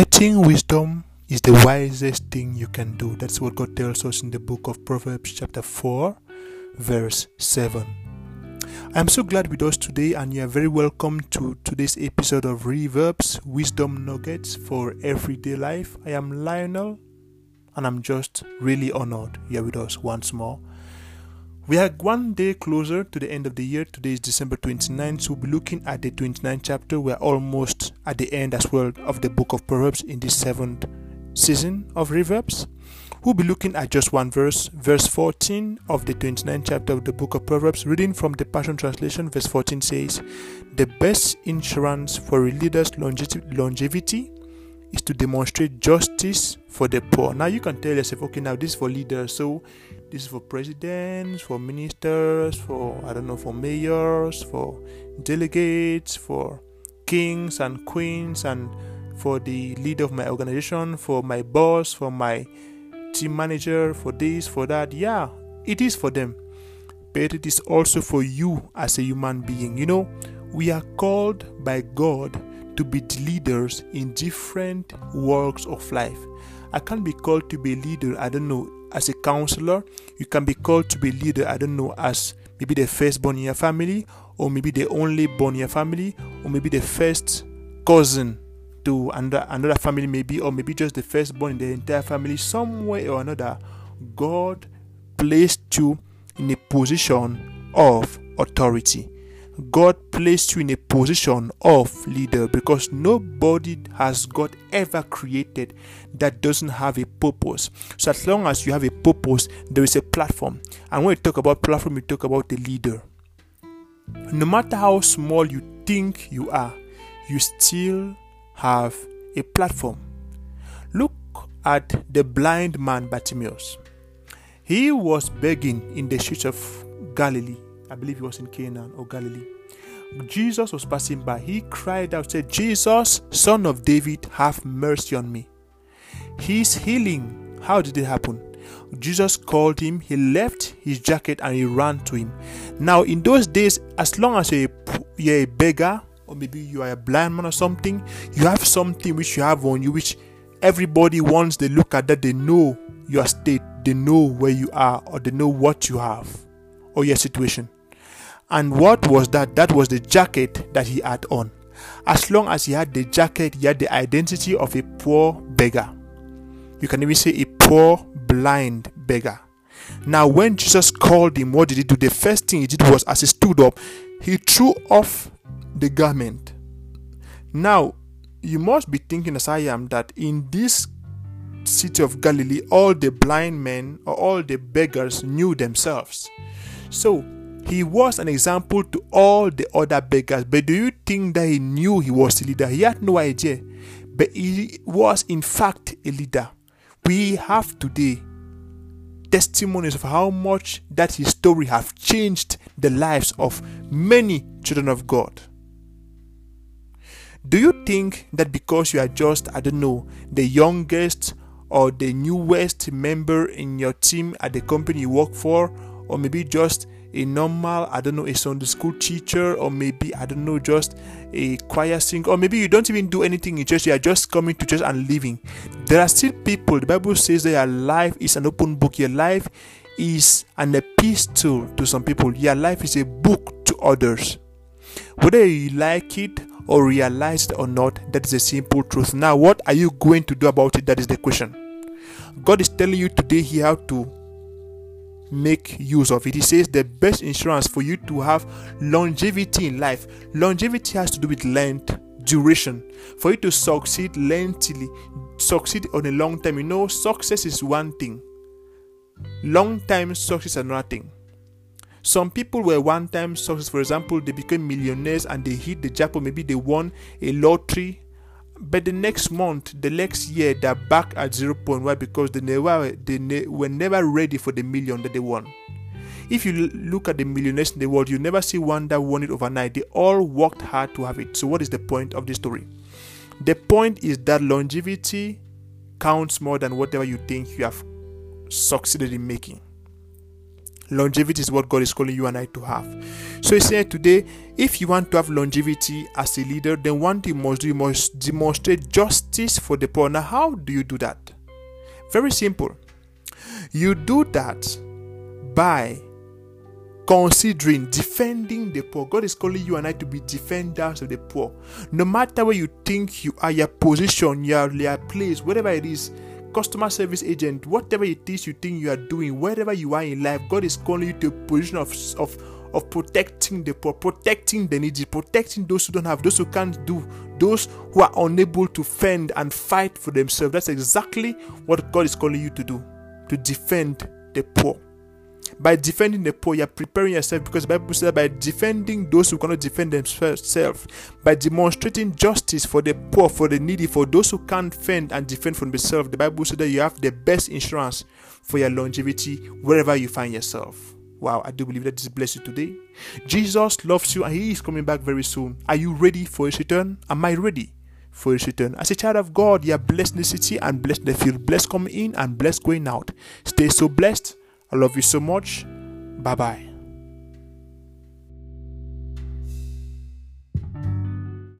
Getting wisdom is the wisest thing you can do. That's what God tells us in the book of Proverbs, chapter 4, verse 7. I'm so glad with us today, and you are very welcome to today's episode of Reverbs Wisdom Nuggets for Everyday Life. I am Lionel, and I'm just really honored you're with us once more. We are one day closer to the end of the year. Today is December 29th, so we'll be looking at the 29th chapter. We're almost at the end as well of the book of Proverbs in the seventh season of Reverbs. We'll be looking at just one verse, verse 14 of the 29th chapter of the book of Proverbs. Reading from the Passion Translation, verse 14 says, The best insurance for a leader's longevity is to demonstrate justice for the poor. Now you can tell yourself, okay, now this is for leaders, so this is for presidents, for ministers, for I don't know, for mayors, for delegates, for kings and queens, and for the leader of my organization, for my boss, for my team manager, for this, for that. Yeah, it is for them. But it is also for you as a human being. You know, we are called by God to be leaders in different walks of life. I can't be called to be a leader, I don't know, as a counselor, you can be called to be a leader, I don't know, as maybe the firstborn in your family, or maybe the only born in your family, or maybe the first cousin to another, family, maybe, or maybe just the firstborn in the entire family, some way or another, God placed you in a position of authority. God placed you in a position of leader because nobody has God ever created that doesn't have a purpose. So as long as you have a purpose, there is a platform. And when you talk about platform, you talk about the leader. No matter how small you think you are, you still have a platform. Look at the blind man Bartimaeus. He was begging in the streets of Galilee I believe he was in Canaan or Galilee. Jesus was passing by. He cried out, said, Jesus, son of David, have mercy on me. His healing, how did it happen? Jesus called him, he left his jacket and he ran to him. Now, in those days, as long as you're a, beggar, or maybe you are a blind man or something, you have something which you have on you, which everybody wants they look at that they know your state, they know where you are, or they know what you have, or your situation. And what was that? That was the jacket that he had on. As long as he had the jacket, he had the identity of a poor beggar. You can even say a poor, blind beggar. Now, when Jesus called him, what did he do? The first thing he did was, as he stood up, he threw off the garment. Now, you must be thinking, as I am, that in this city of Galilee, all the blind men or all the beggars knew themselves. So, he was an example to all the other beggars. But do you think that he knew he was a leader? He had no idea. But he was, in fact, a leader. We have today testimonies of how much that his story have changed the lives of many children of God. Do you think that because you are just, I don't know, the youngest or the newest member in your team at the company you work for, or maybe just a normal, I don't know, a Sunday school teacher, or maybe, I don't know, just a choir singer, or maybe you don't even do anything in church, you are just coming to church and leaving. There are still people, the Bible says that your life is an open book, your life is an epistle to some people, your life is a book to others. Whether you like it or realize it or not, that is a simple truth. Now, what are you going to do about it? That is the question. God is telling you today here how to make use of it. He says the best insurance for you to have longevity in life. Longevity has to do with length, duration. For you to succeed lengthily, succeed on a long time, you know, success is one thing. Long time success is another thing. Some people were one time success, for example, they became millionaires and they hit the jackpot, maybe they won a lottery but the next month, the next year, they're back at zero point. Why? Because they never they ne- were never ready for the million that they won. If you look at the millionaires in the world, you never see one that won it overnight. They all worked hard to have it. So, what is the point of this story? The point is that longevity counts more than whatever you think you have succeeded in making. Longevity is what God is calling you and I to have. So he said today, if you want to have longevity as a leader, then one thing you must do, you must demonstrate justice for the poor. Now, how do you do that? Very simple. You do that by considering defending the poor. God is calling you and I to be defenders of the poor. No matter where you think you are, your position, your, your place, whatever it is, customer service agent, whatever it is you think you are doing, wherever you are in life, God is calling you to a position of, of, of protecting the poor, protecting the needy, protecting those who don't have, those who can't do, those who are unable to fend and fight for themselves. That's exactly what God is calling you to do to defend the poor by defending the poor, you're preparing yourself because the Bible says by defending those who cannot defend themselves, by demonstrating justice for the poor, for the needy, for those who can't fend and defend for themselves, the Bible says that you have the best insurance for your longevity wherever you find yourself. Wow, I do believe that this bless you today. Jesus loves you and He is coming back very soon. Are you ready for His return? Am I ready? for his return. As a child of God, you are blessed in the city and blessed in the field, blessed coming in and blessed going out. Stay so blessed I love you so much. Bye bye.